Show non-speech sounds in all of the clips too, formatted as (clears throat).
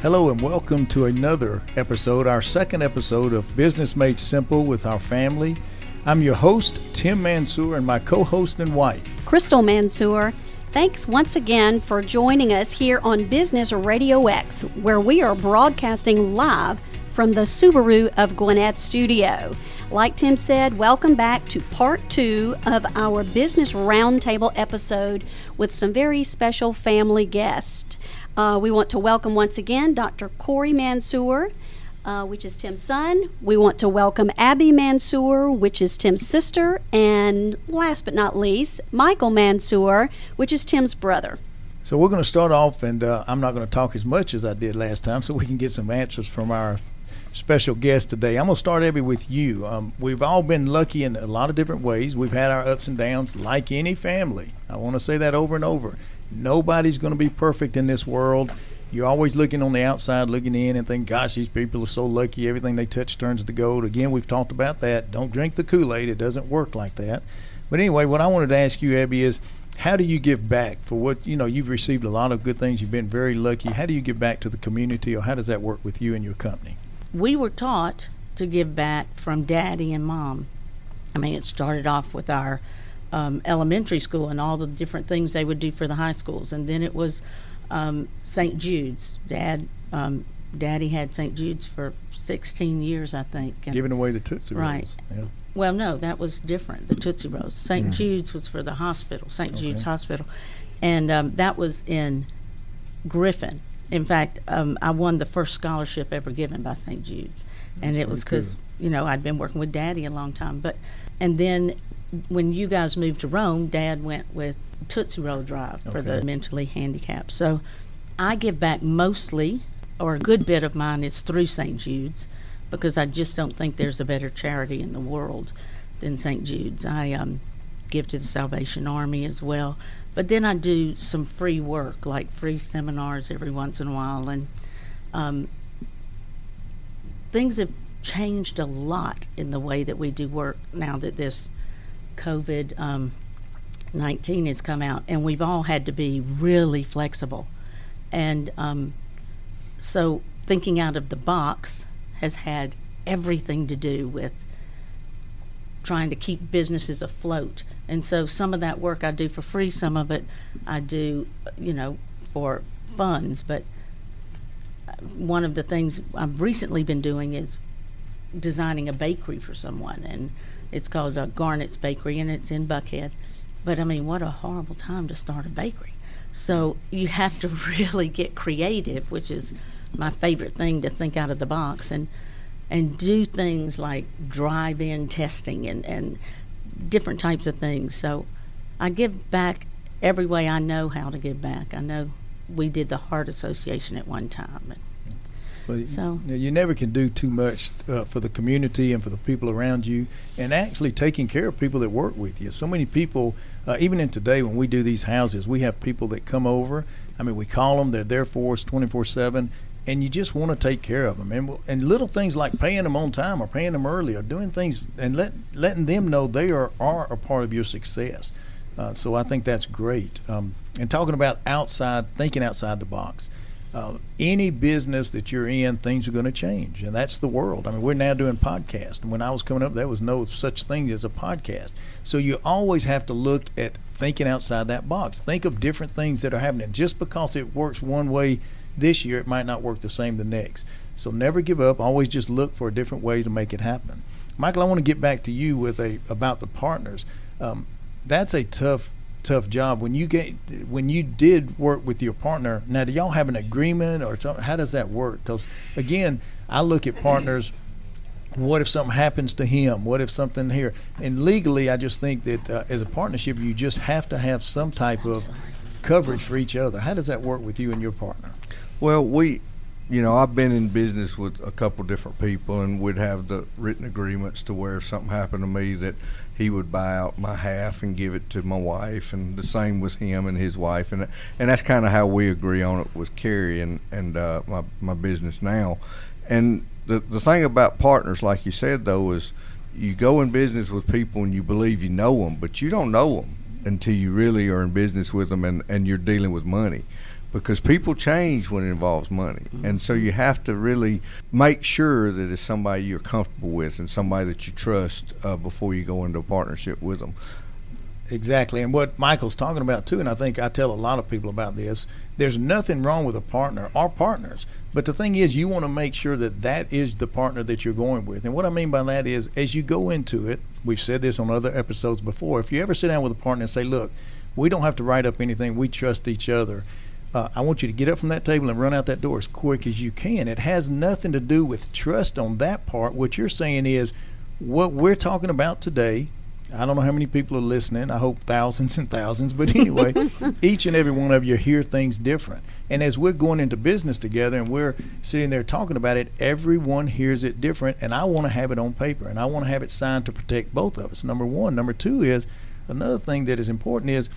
Hello and welcome to another episode, our second episode of Business Made Simple with our family. I'm your host, Tim Mansour, and my co host and wife, Crystal Mansour. Thanks once again for joining us here on Business Radio X, where we are broadcasting live from the Subaru of Gwinnett studio. Like Tim said, welcome back to part two of our Business Roundtable episode with some very special family guests. Uh, we want to welcome once again Dr. Corey Mansour, uh, which is Tim's son. We want to welcome Abby Mansour, which is Tim's sister. And last but not least, Michael Mansour, which is Tim's brother. So we're going to start off, and uh, I'm not going to talk as much as I did last time so we can get some answers from our special guest today. I'm going to start, Abby, with you. Um, we've all been lucky in a lot of different ways. We've had our ups and downs, like any family. I want to say that over and over. Nobody's going to be perfect in this world. You're always looking on the outside, looking in, and think, gosh, these people are so lucky. Everything they touch turns to gold. Again, we've talked about that. Don't drink the Kool Aid, it doesn't work like that. But anyway, what I wanted to ask you, Abby, is how do you give back for what you know you've received a lot of good things you've been very lucky how do you give back to the community or how does that work with you and your company we were taught to give back from daddy and mom i mean it started off with our um, elementary school and all the different things they would do for the high schools. And then it was um, St. Jude's. Dad, um, Daddy had St. Jude's for 16 years, I think. And Giving away the Tootsie Rolls. Right. Yeah. Well, no, that was different. The Tootsie Rolls. saint mm. Jude's was for the hospital, St. Okay. Jude's Hospital, and um, that was in Griffin. In fact, um, I won the first scholarship ever given by St. Jude's, and it was because you know I'd been working with Daddy a long time. But and then when you guys moved to Rome, Dad went with Tootsie Roll Drive for the mentally handicapped. So I give back mostly, or a good bit of mine is through St. Jude's, because I just don't think there's a better charity in the world than St. Jude's. I um, give to the Salvation Army as well, but then I do some free work, like free seminars every once in a while, and um, things have changed a lot in the way that we do work now that this COVID um, 19 has come out, and we've all had to be really flexible. And um, so thinking out of the box has had everything to do with trying to keep businesses afloat. And so some of that work I do for free, some of it I do, you know, for funds. But uh, one of the things I've recently been doing is designing a bakery for someone. And it's called Garnet's Bakery, and it's in Buckhead. But I mean, what a horrible time to start a bakery. So you have to (laughs) really get creative, which is my favorite thing to think out of the box and and do things like drive-in testing and, and different types of things. So I give back every way I know how to give back. I know we did the Heart Association at one time. But so you never can do too much uh, for the community and for the people around you, and actually taking care of people that work with you. So many people, uh, even in today when we do these houses, we have people that come over. I mean, we call them; they're there for us twenty four seven and you just want to take care of them. And and little things like paying them on time or paying them early or doing things and let letting them know they are are a part of your success. Uh, so I think that's great. Um, and talking about outside, thinking outside the box. Uh, any business that you're in, things are going to change, and that's the world. I mean, we're now doing podcasts, and when I was coming up, there was no such thing as a podcast. So you always have to look at thinking outside that box. Think of different things that are happening. Just because it works one way this year, it might not work the same the next. So never give up. Always just look for different way to make it happen. Michael, I want to get back to you with a about the partners. Um, that's a tough tough job. When you get when you did work with your partner now do y'all have an agreement or something? How does that work? Because again i look at partners what if something happens to him? What if something here? And legally i just think that uh, as a partnership you just have to have some type of coverage for each other. How does that work with you and your partner? Well we you know, I've been in business with a couple different people, and we'd have the written agreements to where if something happened to me, that he would buy out my half and give it to my wife, and the same with him and his wife, and and that's kind of how we agree on it with Carrie and and uh, my my business now. And the the thing about partners, like you said, though, is you go in business with people and you believe you know them, but you don't know them until you really are in business with them and and you're dealing with money because people change when it involves money. Mm-hmm. And so you have to really make sure that it's somebody you're comfortable with and somebody that you trust uh, before you go into a partnership with them. Exactly. And what Michael's talking about too, and I think I tell a lot of people about this, there's nothing wrong with a partner or partners. But the thing is, you want to make sure that that is the partner that you're going with. And what I mean by that is, as you go into it, we've said this on other episodes before, if you ever sit down with a partner and say, look, we don't have to write up anything, we trust each other. Uh, I want you to get up from that table and run out that door as quick as you can. It has nothing to do with trust on that part. What you're saying is, what we're talking about today I don't know how many people are listening. I hope thousands and thousands. But anyway, (laughs) each and every one of you hear things different. And as we're going into business together and we're sitting there talking about it, everyone hears it different. And I want to have it on paper and I want to have it signed to protect both of us. Number one. Number two is another thing that is important is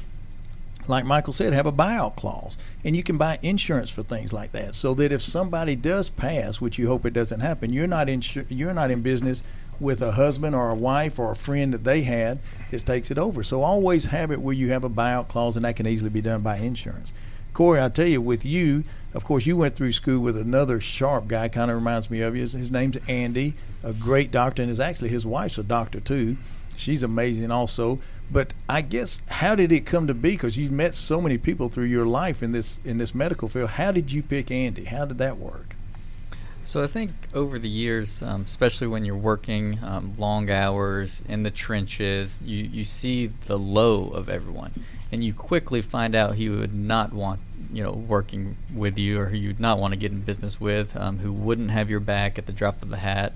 like Michael said, have a buyout clause. And you can buy insurance for things like that. So that if somebody does pass, which you hope it doesn't happen, you're not in, you're not in business with a husband or a wife or a friend that they had, it takes it over. So always have it where you have a buyout clause, and that can easily be done by insurance. Corey, I tell you, with you, of course, you went through school with another sharp guy. Kind of reminds me of you. His, his name's Andy, a great doctor, and is actually his wife's a doctor too. She's amazing, also. But I guess how did it come to be? Because you've met so many people through your life in this in this medical field. How did you pick Andy? How did that work? So I think over the years, um, especially when you're working um, long hours in the trenches, you, you see the low of everyone, and you quickly find out he would not want you know working with you or who you'd not want to get in business with, um, who wouldn't have your back at the drop of the hat.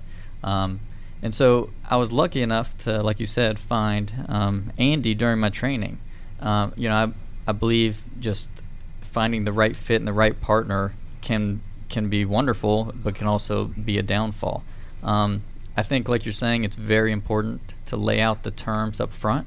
And so I was lucky enough to, like you said, find um, Andy during my training. Um, you know, I, I believe just finding the right fit and the right partner can can be wonderful, but can also be a downfall. Um, I think, like you're saying, it's very important to lay out the terms up front.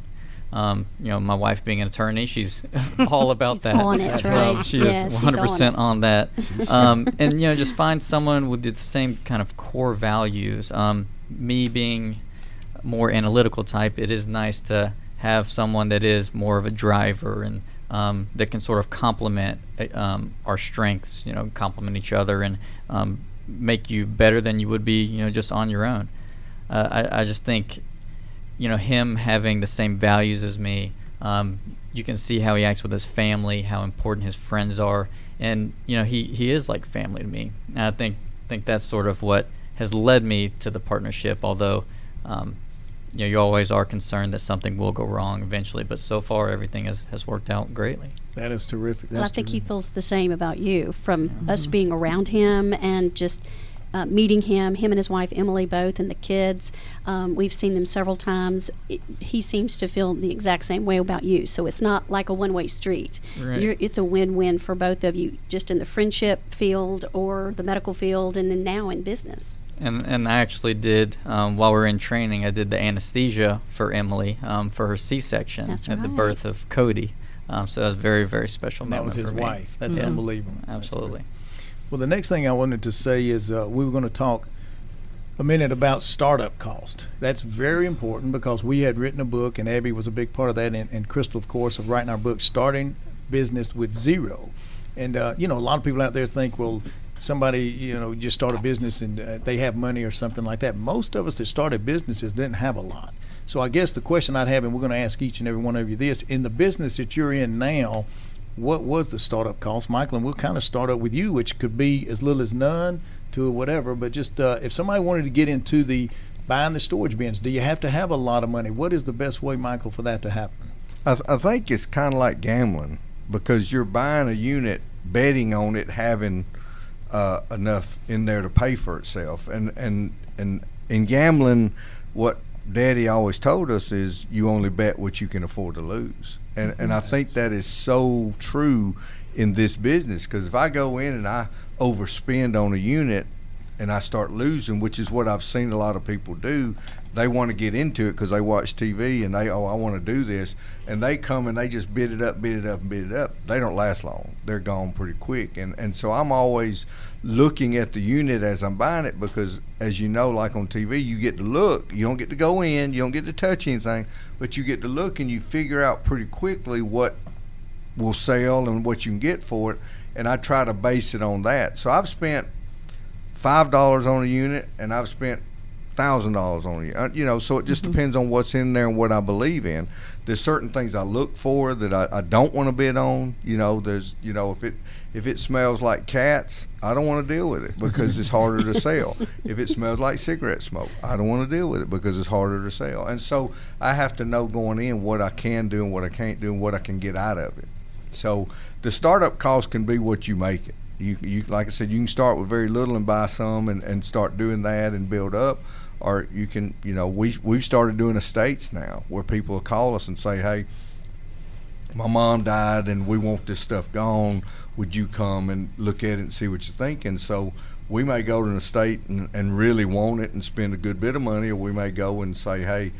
Um, you know, my wife being an attorney, she's (laughs) all (laughs) about she's that. On it, right? Um, (laughs) she is 100% on, on, that. Um, and you know, just find someone with the same kind of core values. Um, me being more analytical type, it is nice to have someone that is more of a driver and um, that can sort of complement um, our strengths, you know, complement each other and um, make you better than you would be, you know, just on your own. Uh, I, I just think, you know, him having the same values as me, um, you can see how he acts with his family, how important his friends are, and you know, he, he is like family to me. And I think think that's sort of what has led me to the partnership. Although, um, you know, you always are concerned that something will go wrong eventually. But so far, everything has, has worked out greatly. That is terrific. That's well, I think terrific. he feels the same about you from mm-hmm. us being around him and just uh, meeting him, him and his wife Emily both, and the kids. Um, we've seen them several times. It, he seems to feel the exact same way about you. So it's not like a one way street. Right. it's a win win for both of you, just in the friendship field or the medical field, and then now in business. And and I actually did um, while we were in training. I did the anesthesia for Emily um, for her C-section That's at right. the birth of Cody. Um, so that was very very special. And that was his wife. That's yeah. unbelievable. Absolutely. Well, the next thing I wanted to say is uh, we were going to talk a minute about startup cost. That's very important because we had written a book, and Abby was a big part of that, and, and Crystal, of course, of writing our book, Starting Business with Zero. And, uh, you know, a lot of people out there think, well, somebody you know just start a business and uh, they have money or something like that. Most of us that started businesses didn't have a lot. So I guess the question I'd have, and we're going to ask each and every one of you this: in the business that you're in now, what was the startup cost, Michael? And we'll kind of start up with you, which could be as little as none to whatever. But just uh, if somebody wanted to get into the buying the storage bins, do you have to have a lot of money? What is the best way, Michael, for that to happen? I, th- I think it's kind of like gambling because you're buying a unit, betting on it having uh, enough in there to pay for itself. And and and in gambling, what Daddy always told us is you only bet what you can afford to lose. And and I think that is so true in this business because if I go in and I overspend on a unit and I start losing, which is what I've seen a lot of people do, they want to get into it because they watch TV and they oh I want to do this and they come and they just bid it up, bid it up, bid it up. They don't last long. They're gone pretty quick. And and so I'm always looking at the unit as I'm buying it because as you know, like on TV, you get to look. You don't get to go in. You don't get to touch anything, but you get to look and you figure out pretty quickly what will sell and what you can get for it and I try to base it on that. So I've spent five dollars on a unit, and I've spent thousand dollars on you. Uh, you know, so it just mm-hmm. depends on what's in there and what I believe in. There's certain things I look for that I, I don't want to bid on. You know, there's you know if it if it smells like cats, I don't want to deal with it because it's harder to sell. If it smells like cigarette smoke, I don't want to deal with it because it's harder to sell. And so I have to know going in what I can do and what I can't do and what I can get out of it. So the startup cost can be what you make it. You, you like I said, you can start with very little and buy some and, and start doing that and build up or you can, you know, we we've started doing estates now where people call us and say, "Hey, my mom died and we want this stuff gone. Would you come and look at it and see what you think?" And so we may go to an estate and, and really want it and spend a good bit of money, or we may go and say, "Hey."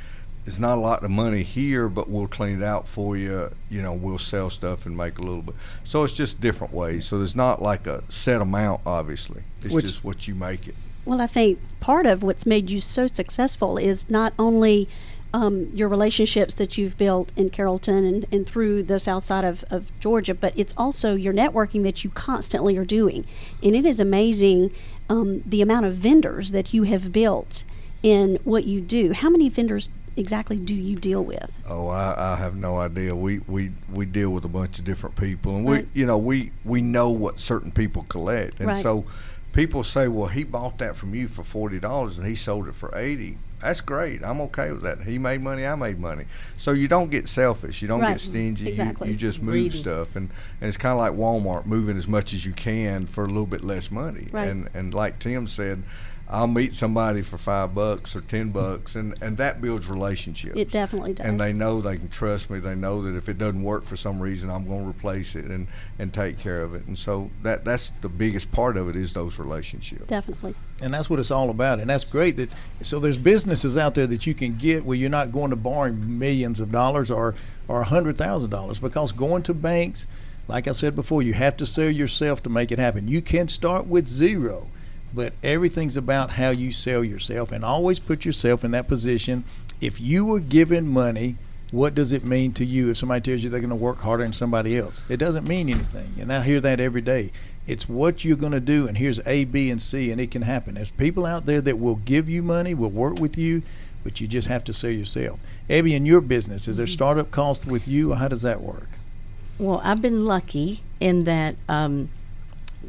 It's not a lot of money here, but we'll clean it out for you. You know, we'll sell stuff and make a little bit. So it's just different ways. So there's not like a set amount, obviously. It's Which, just what you make it. Well, I think part of what's made you so successful is not only um, your relationships that you've built in Carrollton and, and through the south side of, of Georgia, but it's also your networking that you constantly are doing. And it is amazing um, the amount of vendors that you have built in what you do. How many vendors exactly do you deal with? Oh, I, I, have no idea. We, we we deal with a bunch of different people, and right. we you know we we know what certain people collect, and right. so people say, "Well, he bought that from you for forty dollars and he sold it for 80 That's great. I'm okay with that. He made money. I made money. So you don't get selfish. You don't right. get stingy. Exactly. You, you just move Greedy. stuff, and, and it's kind of like Walmart moving as much as you can for a little bit less money. Right. And and like Tim said, I'll meet somebody for five bucks or ten bucks, and, and that builds relationships. It definitely does. And they know they can trust me. They know that if it doesn't work for some reason, I'm going to replace it and, and take care of it. And so that that's the biggest part of it is those relationships. Definitely. And that's what it's all about. And that's great that so there's businesses out there that you can get where you're not going to borrowing millions of dollars or or a hundred thousand dollars because going to banks, like I said before, you have to sell yourself to make it happen. You can start with zero but everything's about how you sell yourself and always put yourself in that position. If you were given money, what does it mean to you if somebody tells you they're going to work harder than somebody else? It doesn't mean anything. And I hear that every day. It's what you're going to do, and here's A, B, and C, and it can happen. There's people out there that will give you money, will work with you, but you just have to sell yourself. Abby, in your business, is there mm-hmm. startup cost with you, or how does that work? Well, I've been lucky in that um,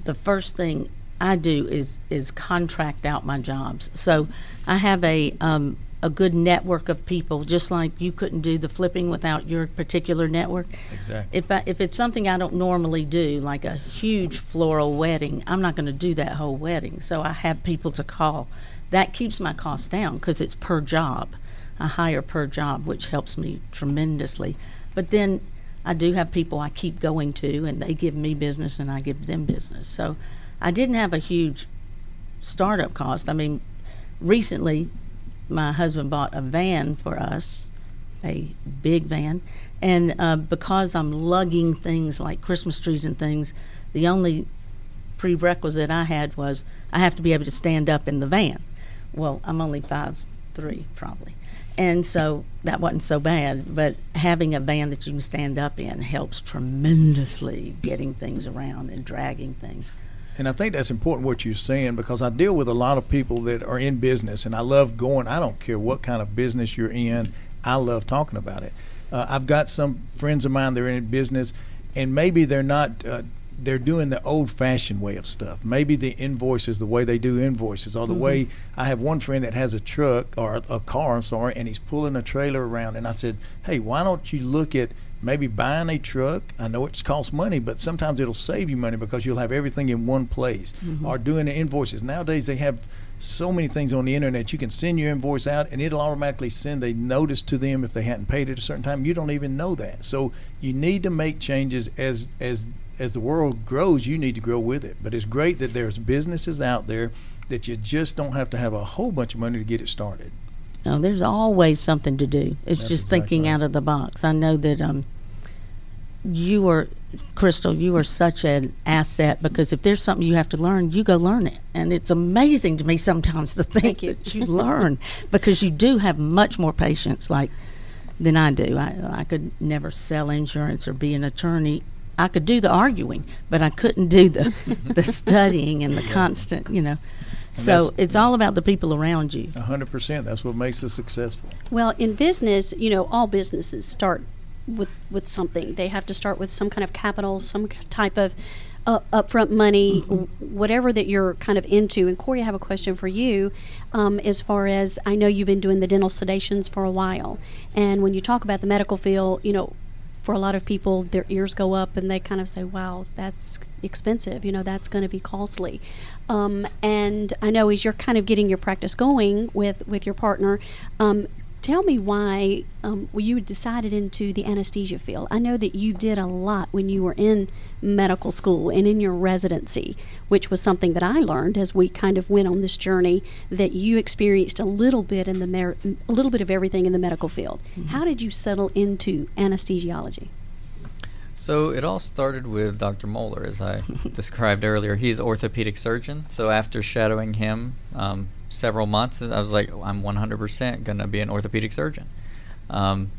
the first thing I do is is contract out my jobs. So I have a um, a good network of people, just like you couldn't do the flipping without your particular network. Exactly. If I, if it's something I don't normally do, like a huge floral wedding, I'm not going to do that whole wedding. So I have people to call. That keeps my costs down because it's per job. I hire per job, which helps me tremendously. But then I do have people I keep going to, and they give me business, and I give them business. So I didn't have a huge startup cost. I mean, recently my husband bought a van for us, a big van, and uh, because I'm lugging things like Christmas trees and things, the only prerequisite I had was I have to be able to stand up in the van. Well, I'm only five three probably, and so that wasn't so bad. But having a van that you can stand up in helps tremendously getting things around and dragging things. And I think that's important what you're saying because I deal with a lot of people that are in business, and I love going. I don't care what kind of business you're in. I love talking about it. Uh, I've got some friends of mine that are in business, and maybe they're not. Uh, they're doing the old-fashioned way of stuff. Maybe the invoices, the way they do invoices, or the mm-hmm. way I have one friend that has a truck or a car. I'm sorry, and he's pulling a trailer around. And I said, "Hey, why don't you look at?" Maybe buying a truck. I know it's costs money, but sometimes it'll save you money because you'll have everything in one place. Mm-hmm. Or doing the invoices. Nowadays they have so many things on the internet. You can send your invoice out and it'll automatically send a notice to them if they hadn't paid it a certain time. You don't even know that. So you need to make changes as as as the world grows, you need to grow with it. But it's great that there's businesses out there that you just don't have to have a whole bunch of money to get it started. No, there's always something to do. It's That's just exactly thinking right. out of the box. I know that um, you are, Crystal, you are such an asset because if there's something you have to learn, you go learn it. And it's amazing to me sometimes the things you. that you learn because you do have much more patience like than I do. I, I could never sell insurance or be an attorney. I could do the arguing, but I couldn't do the the (laughs) studying and the constant, you know. So it's all about the people around you. Hundred percent. That's what makes us successful. Well, in business, you know, all businesses start with with something. They have to start with some kind of capital, some type of uh, upfront money, mm-hmm. whatever that you're kind of into. And Corey, I have a question for you. Um, as far as I know, you've been doing the dental sedations for a while, and when you talk about the medical field, you know, for a lot of people, their ears go up and they kind of say, "Wow, that's expensive. You know, that's going to be costly." Um, and I know as you're kind of getting your practice going with with your partner, um, tell me why um, you decided into the anesthesia field. I know that you did a lot when you were in medical school and in your residency, which was something that I learned as we kind of went on this journey. That you experienced a little bit in the mer- a little bit of everything in the medical field. Mm-hmm. How did you settle into anesthesiology? So it all started with Dr. Moeller, as I (laughs) described earlier. He's orthopedic surgeon. So after shadowing him um, several months, I was like, I'm 100% going to be an orthopedic surgeon. Um,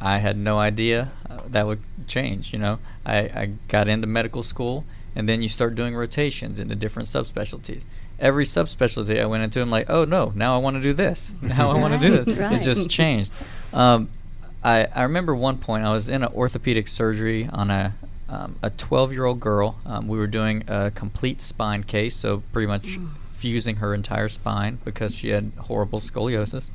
I had no idea uh, that would change. You know, I, I got into medical school, and then you start doing rotations into different subspecialties. Every subspecialty I went into, I'm like, oh no, now I want to do this. (laughs) Now I want to do this. Right. It just changed. Um, I, I remember one point I was in an orthopedic surgery on a um, a 12 year old girl. Um, we were doing a complete spine case, so pretty much mm fusing her entire spine because she had horrible scoliosis.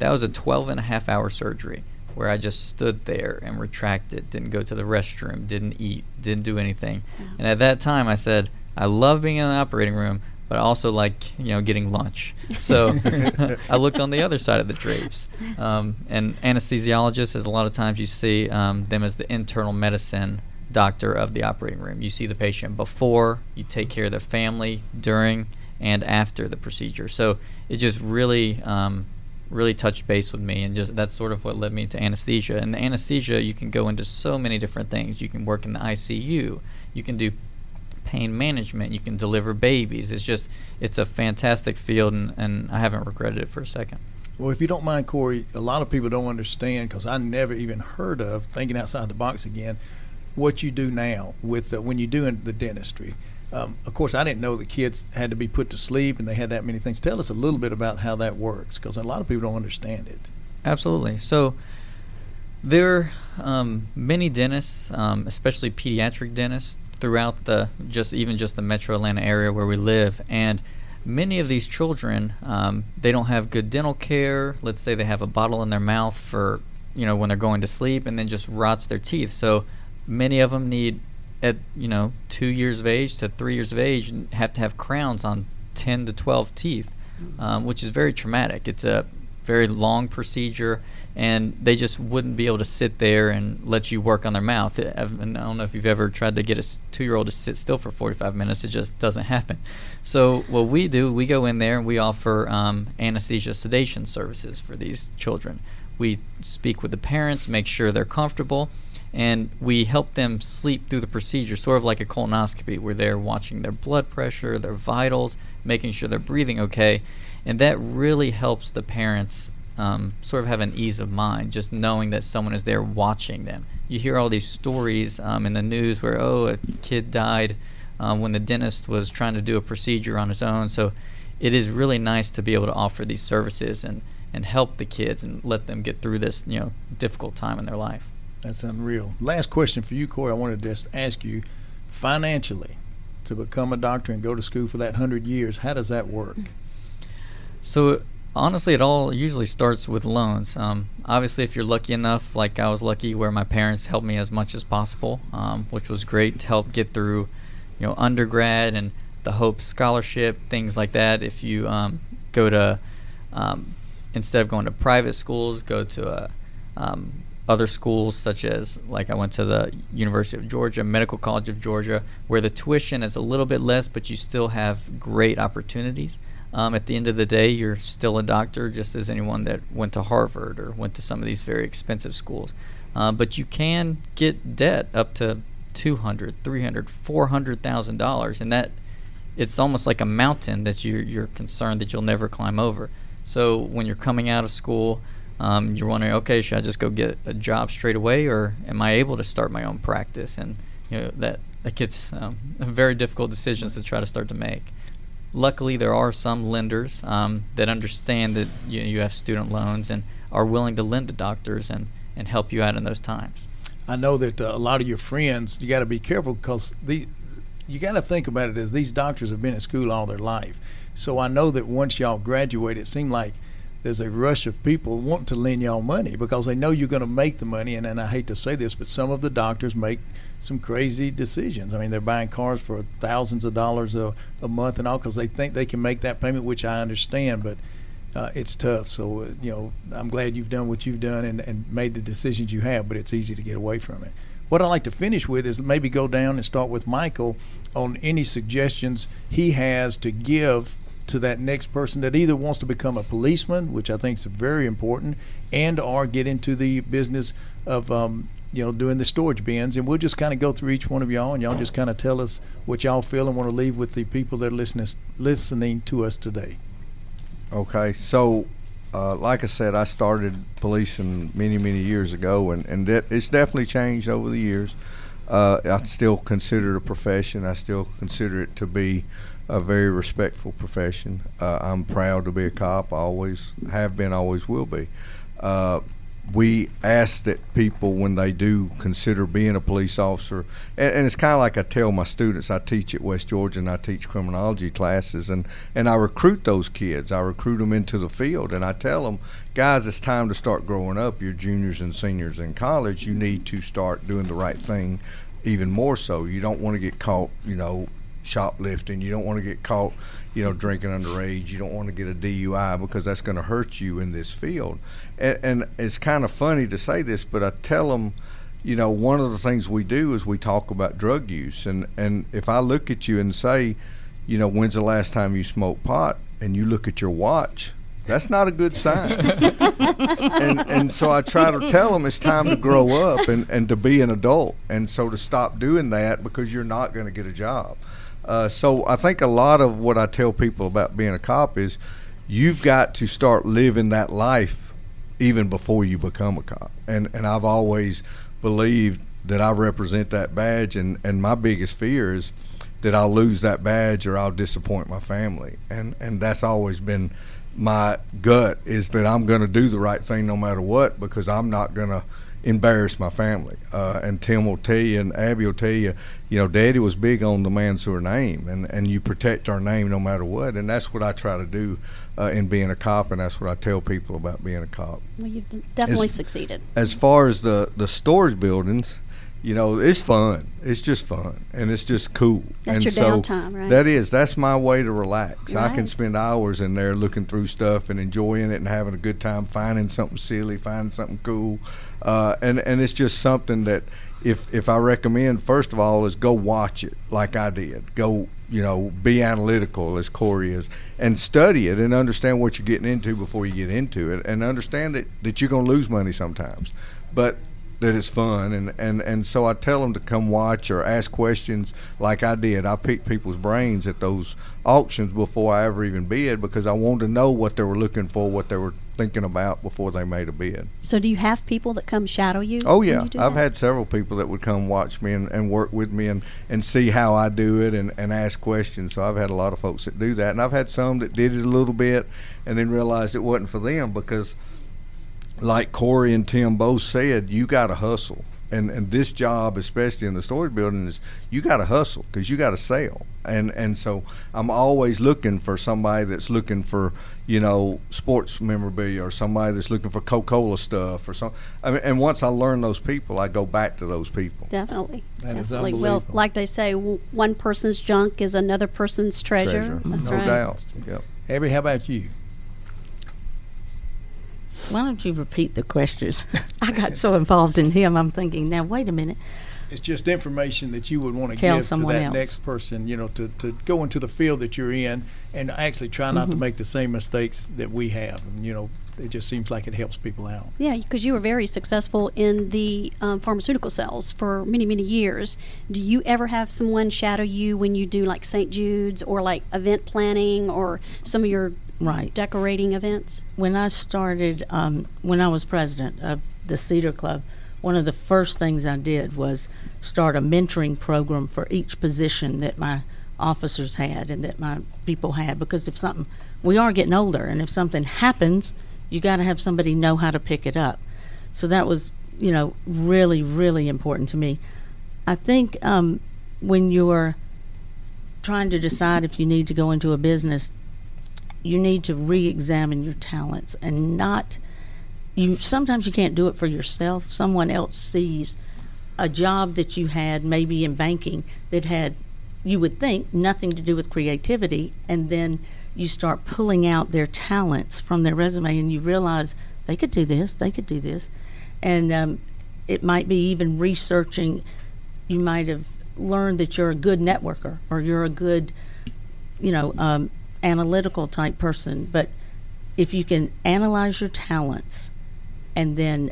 That was a 12 and a half hour surgery where I just stood there and retracted, didn't go to the restroom, didn't eat, didn't do anything. And at that time, I said, I love being in the operating room, but I also like you know getting lunch. (laughs) So (laughs) I looked on the other side of the drapes. Um, and anesthesiologists, as a lot of times you see um, them as the internal medicine doctor of the operating room. You see the patient before, you take care of the family during and after the procedure. So it just really, um, really touched base with me, and just that's sort of what led me to anesthesia. And the anesthesia, you can go into so many different things. You can work in the ICU. You can do pain management. You can deliver babies. It's just, it's a fantastic field, and, and I haven't regretted it for a second. Well, if you don't mind, Corey, a lot of people don't understand because I never even heard of thinking outside the box again. What you do now with the, when you do in the dentistry, um, of course, I didn't know the kids had to be put to sleep and they had that many things. Tell us a little bit about how that works because a lot of people don't understand it. Absolutely. So, there are um, many dentists, um, especially pediatric dentists, throughout the just even just the Metro Atlanta area where we live, and many of these children um, they don't have good dental care. Let's say they have a bottle in their mouth for you know when they're going to sleep, and then just rots their teeth. So many of them need at you know two years of age to three years of age have to have crowns on 10 to 12 teeth um, which is very traumatic. It's a very long procedure and they just wouldn't be able to sit there and let you work on their mouth. I don't know if you've ever tried to get a two-year-old to sit still for 45 minutes. It just doesn't happen. So what we do we go in there and we offer um, anesthesia sedation services for these children. We speak with the parents make sure they're comfortable and we help them sleep through the procedure, sort of like a colonoscopy, where they're watching their blood pressure, their vitals, making sure they're breathing okay, and that really helps the parents um, sort of have an ease of mind, just knowing that someone is there watching them. You hear all these stories um, in the news where, oh, a kid died um, when the dentist was trying to do a procedure on his own. So it is really nice to be able to offer these services and, and help the kids and let them get through this, you know, difficult time in their life. That's unreal. Last question for you, Corey. I wanted to just ask you financially to become a doctor and go to school for that 100 years, how does that work? So, honestly, it all usually starts with loans. Um, obviously, if you're lucky enough, like I was lucky, where my parents helped me as much as possible, um, which was great to help get through, you know, undergrad and the Hope Scholarship, things like that. If you um, go to, um, instead of going to private schools, go to a um, other schools such as like I went to the University of Georgia, Medical College of Georgia, where the tuition is a little bit less, but you still have great opportunities. Um, at the end of the day, you're still a doctor, just as anyone that went to Harvard or went to some of these very expensive schools. Uh, but you can get debt up to two hundred, three hundred, four hundred thousand dollars, and that it's almost like a mountain that you're you're concerned that you'll never climb over. So when you're coming out of school, um, you're wondering, okay, should I just go get a job straight away, or am I able to start my own practice? And you know that that gets um, (laughs) very difficult decisions to try to start to make. Luckily, there are some lenders um, that understand that you, you have student loans and are willing to lend to doctors and, and help you out in those times. I know that uh, a lot of your friends, you got to be careful because the you got to think about it as these doctors have been at school all their life. So I know that once y'all graduate, it seemed like there's a rush of people wanting to lend y'all money because they know you're going to make the money. And, and I hate to say this, but some of the doctors make some crazy decisions. I mean, they're buying cars for thousands of dollars a, a month and all because they think they can make that payment, which I understand, but uh, it's tough. So, uh, you know, I'm glad you've done what you've done and, and made the decisions you have, but it's easy to get away from it. What I'd like to finish with is maybe go down and start with Michael on any suggestions he has to give to that next person that either wants to become a policeman, which I think is very important, and or get into the business of um, you know doing the storage bins. And we'll just kind of go through each one of y'all, and y'all just kind of tell us what y'all feel and want to leave with the people that are listening listening to us today. Okay, so uh, like I said, I started policing many many years ago, and and that, it's definitely changed over the years. Uh, I still consider it a profession. I still consider it to be a very respectful profession. Uh, I'm proud to be a cop. I always have been, always will be. Uh, we ask that people, when they do consider being a police officer, and, and it's kind of like I tell my students. I teach at West Georgia and I teach criminology classes, and and I recruit those kids. I recruit them into the field, and I tell them, guys, it's time to start growing up. You're juniors and seniors in college. You need to start doing the right thing, even more so. You don't want to get caught, you know, shoplifting. You don't want to get caught, you know, drinking underage. You don't want to get a DUI because that's going to hurt you in this field. And, and it's kind of funny to say this, but I tell them, you know, one of the things we do is we talk about drug use. And, and if I look at you and say, you know, when's the last time you smoked pot? And you look at your watch, that's not a good sign. (laughs) and, and so I try to tell them it's time to grow up and, and to be an adult. And so to stop doing that because you're not going to get a job. Uh, so I think a lot of what I tell people about being a cop is you've got to start living that life even before you become a cop. And and I've always believed that I represent that badge and, and my biggest fear is that I'll lose that badge or I'll disappoint my family. And and that's always been my gut is that I'm going to do the right thing no matter what because I'm not going to embarrass my family. Uh, and Tim will tell you, and Abby will tell you, you know, Daddy was big on the Mansour name, and, and you protect our name no matter what. And that's what I try to do uh, in being a cop, and that's what I tell people about being a cop. Well, you've definitely as, succeeded. As far as the, the storage buildings, you know, it's fun. It's just fun, and it's just cool. That's and your so downtime, right? That is. That's my way to relax. Right. I can spend hours in there looking through stuff and enjoying it and having a good time, finding something silly, finding something cool, uh, and and it's just something that if if I recommend, first of all, is go watch it like I did. Go you know, be analytical as Corey is, and study it and understand what you're getting into before you get into it, and understand that, that you're going to lose money sometimes. But that it's fun and, and, and so I tell them to come watch or ask questions like I did. I picked people's brains at those auctions before I ever even bid because I wanted to know what they were looking for, what they were thinking about before they made a bid. So do you have people that come shadow you? Oh yeah. You I've that? had several people that would come watch me and, and work with me and, and see how I do it and, and ask questions. So I've had a lot of folks that do that and I've had some that did it a little bit and then realized it wasn't for them because – like Corey and Tim both said, you got to hustle. And, and this job, especially in the storage building, is you got to hustle because you got to sell. And and so I'm always looking for somebody that's looking for you know sports memorabilia or somebody that's looking for Coca-Cola stuff or something. I mean, and once I learn those people, I go back to those people. Definitely, That is definitely. well, like they say, one person's junk is another person's treasure. That's no right. doubt. Yep. Abby, how about you? Why don't you repeat the questions? (laughs) I got so involved in him, I'm thinking, now, wait a minute. It's just information that you would want to Tell give to someone that else. next person, you know, to, to go into the field that you're in and actually try not Mm-hmm. to make the same mistakes that we have. And, you know, it just seems like it helps people out. Yeah, because you were very successful in the um, pharmaceutical sales for many, many years. Do you ever have someone shadow you when you do like St. Jude's or like event planning or some of your Right. decorating events? When I started, um, when I was president of the Cedar Club, one of the first things I did was start a mentoring program for each position that my officers had and that my people had because if something we are getting older and if something happens you got to have somebody know how to pick it up so that was you know really really important to me i think um, when you're trying to decide if you need to go into a business you need to re-examine your talents and not you sometimes you can't do it for yourself. Someone else sees a job that you had maybe in banking that had you would think nothing to do with creativity and then you start pulling out their talents from their resume and you realize they could do this they could do this. And um, it might be even researching you might have learned that you're a good networker or you're a good you know um, analytical type person but if you can analyze your talents and then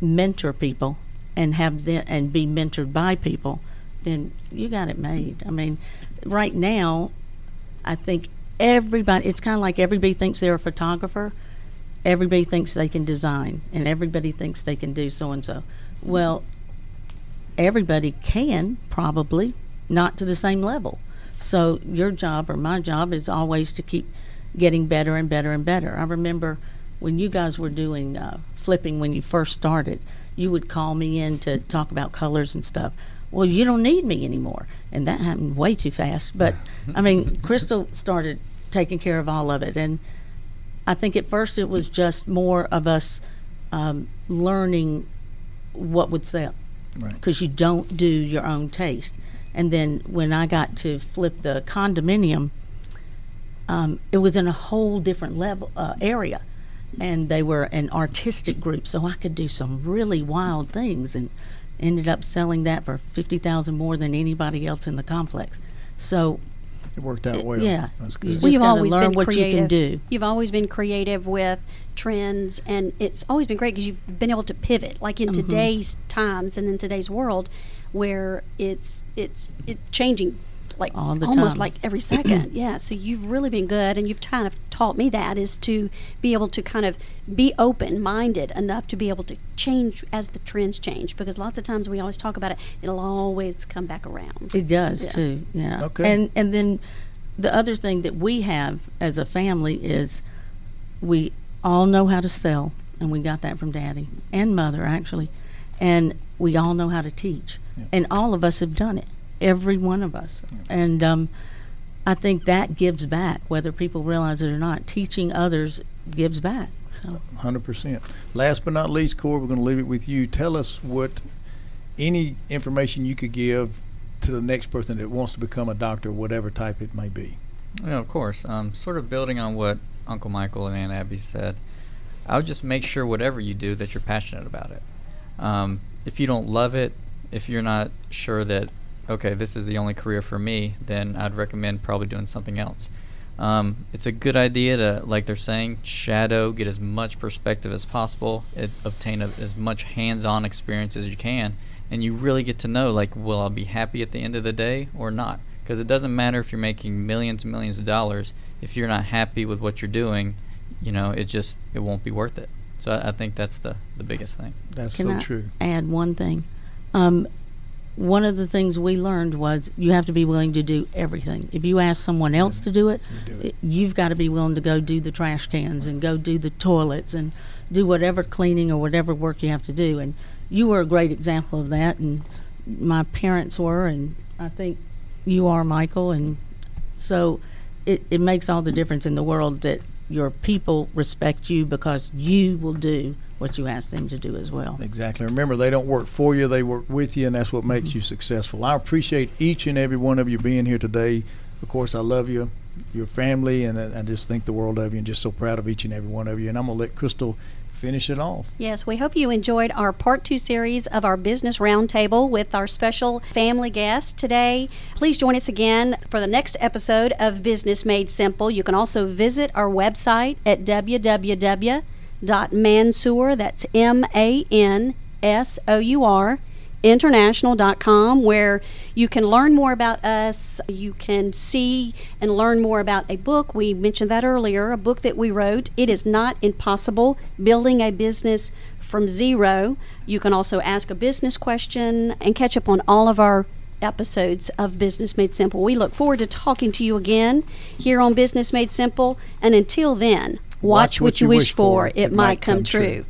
mentor people and have them and be mentored by people then you got it made. I mean, right now, I think everybody, it's kind of like everybody thinks they're a photographer, everybody thinks they can design, and everybody thinks they can do so and so. Well, everybody can probably, not to the same level. So your job or my job is always to keep getting better and better and better. I remember when you guys were doing uh, flipping when you first started, you would call me in to talk about colors and stuff well, you don't need me anymore. And that happened way too fast. But I mean, (laughs) Crystal started taking care of all of it. And I think at first it was just more of us um, learning what would sell because right. you don't do your own taste. And then when I got to flip the condominium, um, it was in a whole different level uh, area, and they were an artistic group, so I could do some really wild things and ended up selling that for fifty thousand more than anybody else in the complex. So it worked out well. Yeah, that's good. You well, always learn been what creative. you can do. You've always been creative with trends, and it's always been great because you've been able to pivot. Like in mm-hmm. today's times and in today's world, where it's it's it changing like almost time. like every second. (clears throat) yeah. So you've really been good, and you've kind of taught me that is to be able to kind of be open minded enough to be able to change as the trends change. Because lots of times we always talk about it, it'll always come back around. It does yeah. too. Yeah. Okay. And and then the other thing that we have as a family is we all know how to sell, and we got that from Daddy and Mother actually, and we all know how to teach, yeah. and all of us have done it every one of us. And um, I think that gives back, whether people realize it or not. Teaching others gives back. So. 100%. Last but not least, Corey, we're going to leave it with you. Tell us what any information you could give to the next person that wants to become a doctor, whatever type it may be. Yeah, of course. Um, sort of building on what Uncle Michael and Aunt Abby said, I would just make sure whatever you do that you're passionate about it. Um, if you don't love it, if you're not sure that okay, this is the only career for me, then I'd recommend probably doing something else. Um, it's a good idea to, like they're saying, shadow, get as much perspective as possible, it, obtain a, as much hands-on experience as you can, and you really get to know, like, will I be happy at the end of the day or not? Because it doesn't matter if you're making millions and millions of dollars, if you're not happy with what you're doing, you know, it just it won't be worth it. So I, I think that's the the biggest thing. That's Can so I true. Add one thing. Um, one of the things we learned was you have to be willing to do everything. If you ask someone else to do it, you have got to be willing to go do the trash cans and go do the toilets and do whatever cleaning or whatever work you have to do. And you were a great example of that, and my parents were, and I think you are, Michael. And so it, it makes all the difference in the world that your people respect you because you will do what you ask them to do as well. Exactly. Remember, they don't work for you, they work with you, and that's what makes mm-hmm. you successful. I appreciate each and every one of you being here today. Of course, I love you, your family, and I just think the world of you and just so proud of each and every one of you. And I'm going to let Crystal finish it off. Yes, we hope you enjoyed our part two series of our business roundtable with our special family guest today. Please join us again for the next episode of Business Made Simple. You can also visit our website at www Mansour, that's M A N S O U R, international.com, where you can learn more about us. You can see and learn more about a book. We mentioned that earlier, a book that we wrote. It is not impossible building a business from zero. You can also ask a business question and catch up on all of our episodes of Business Made Simple. We look forward to talking to you again here on Business Made Simple. And until then, Watch, what, you wish, for, it might come, true.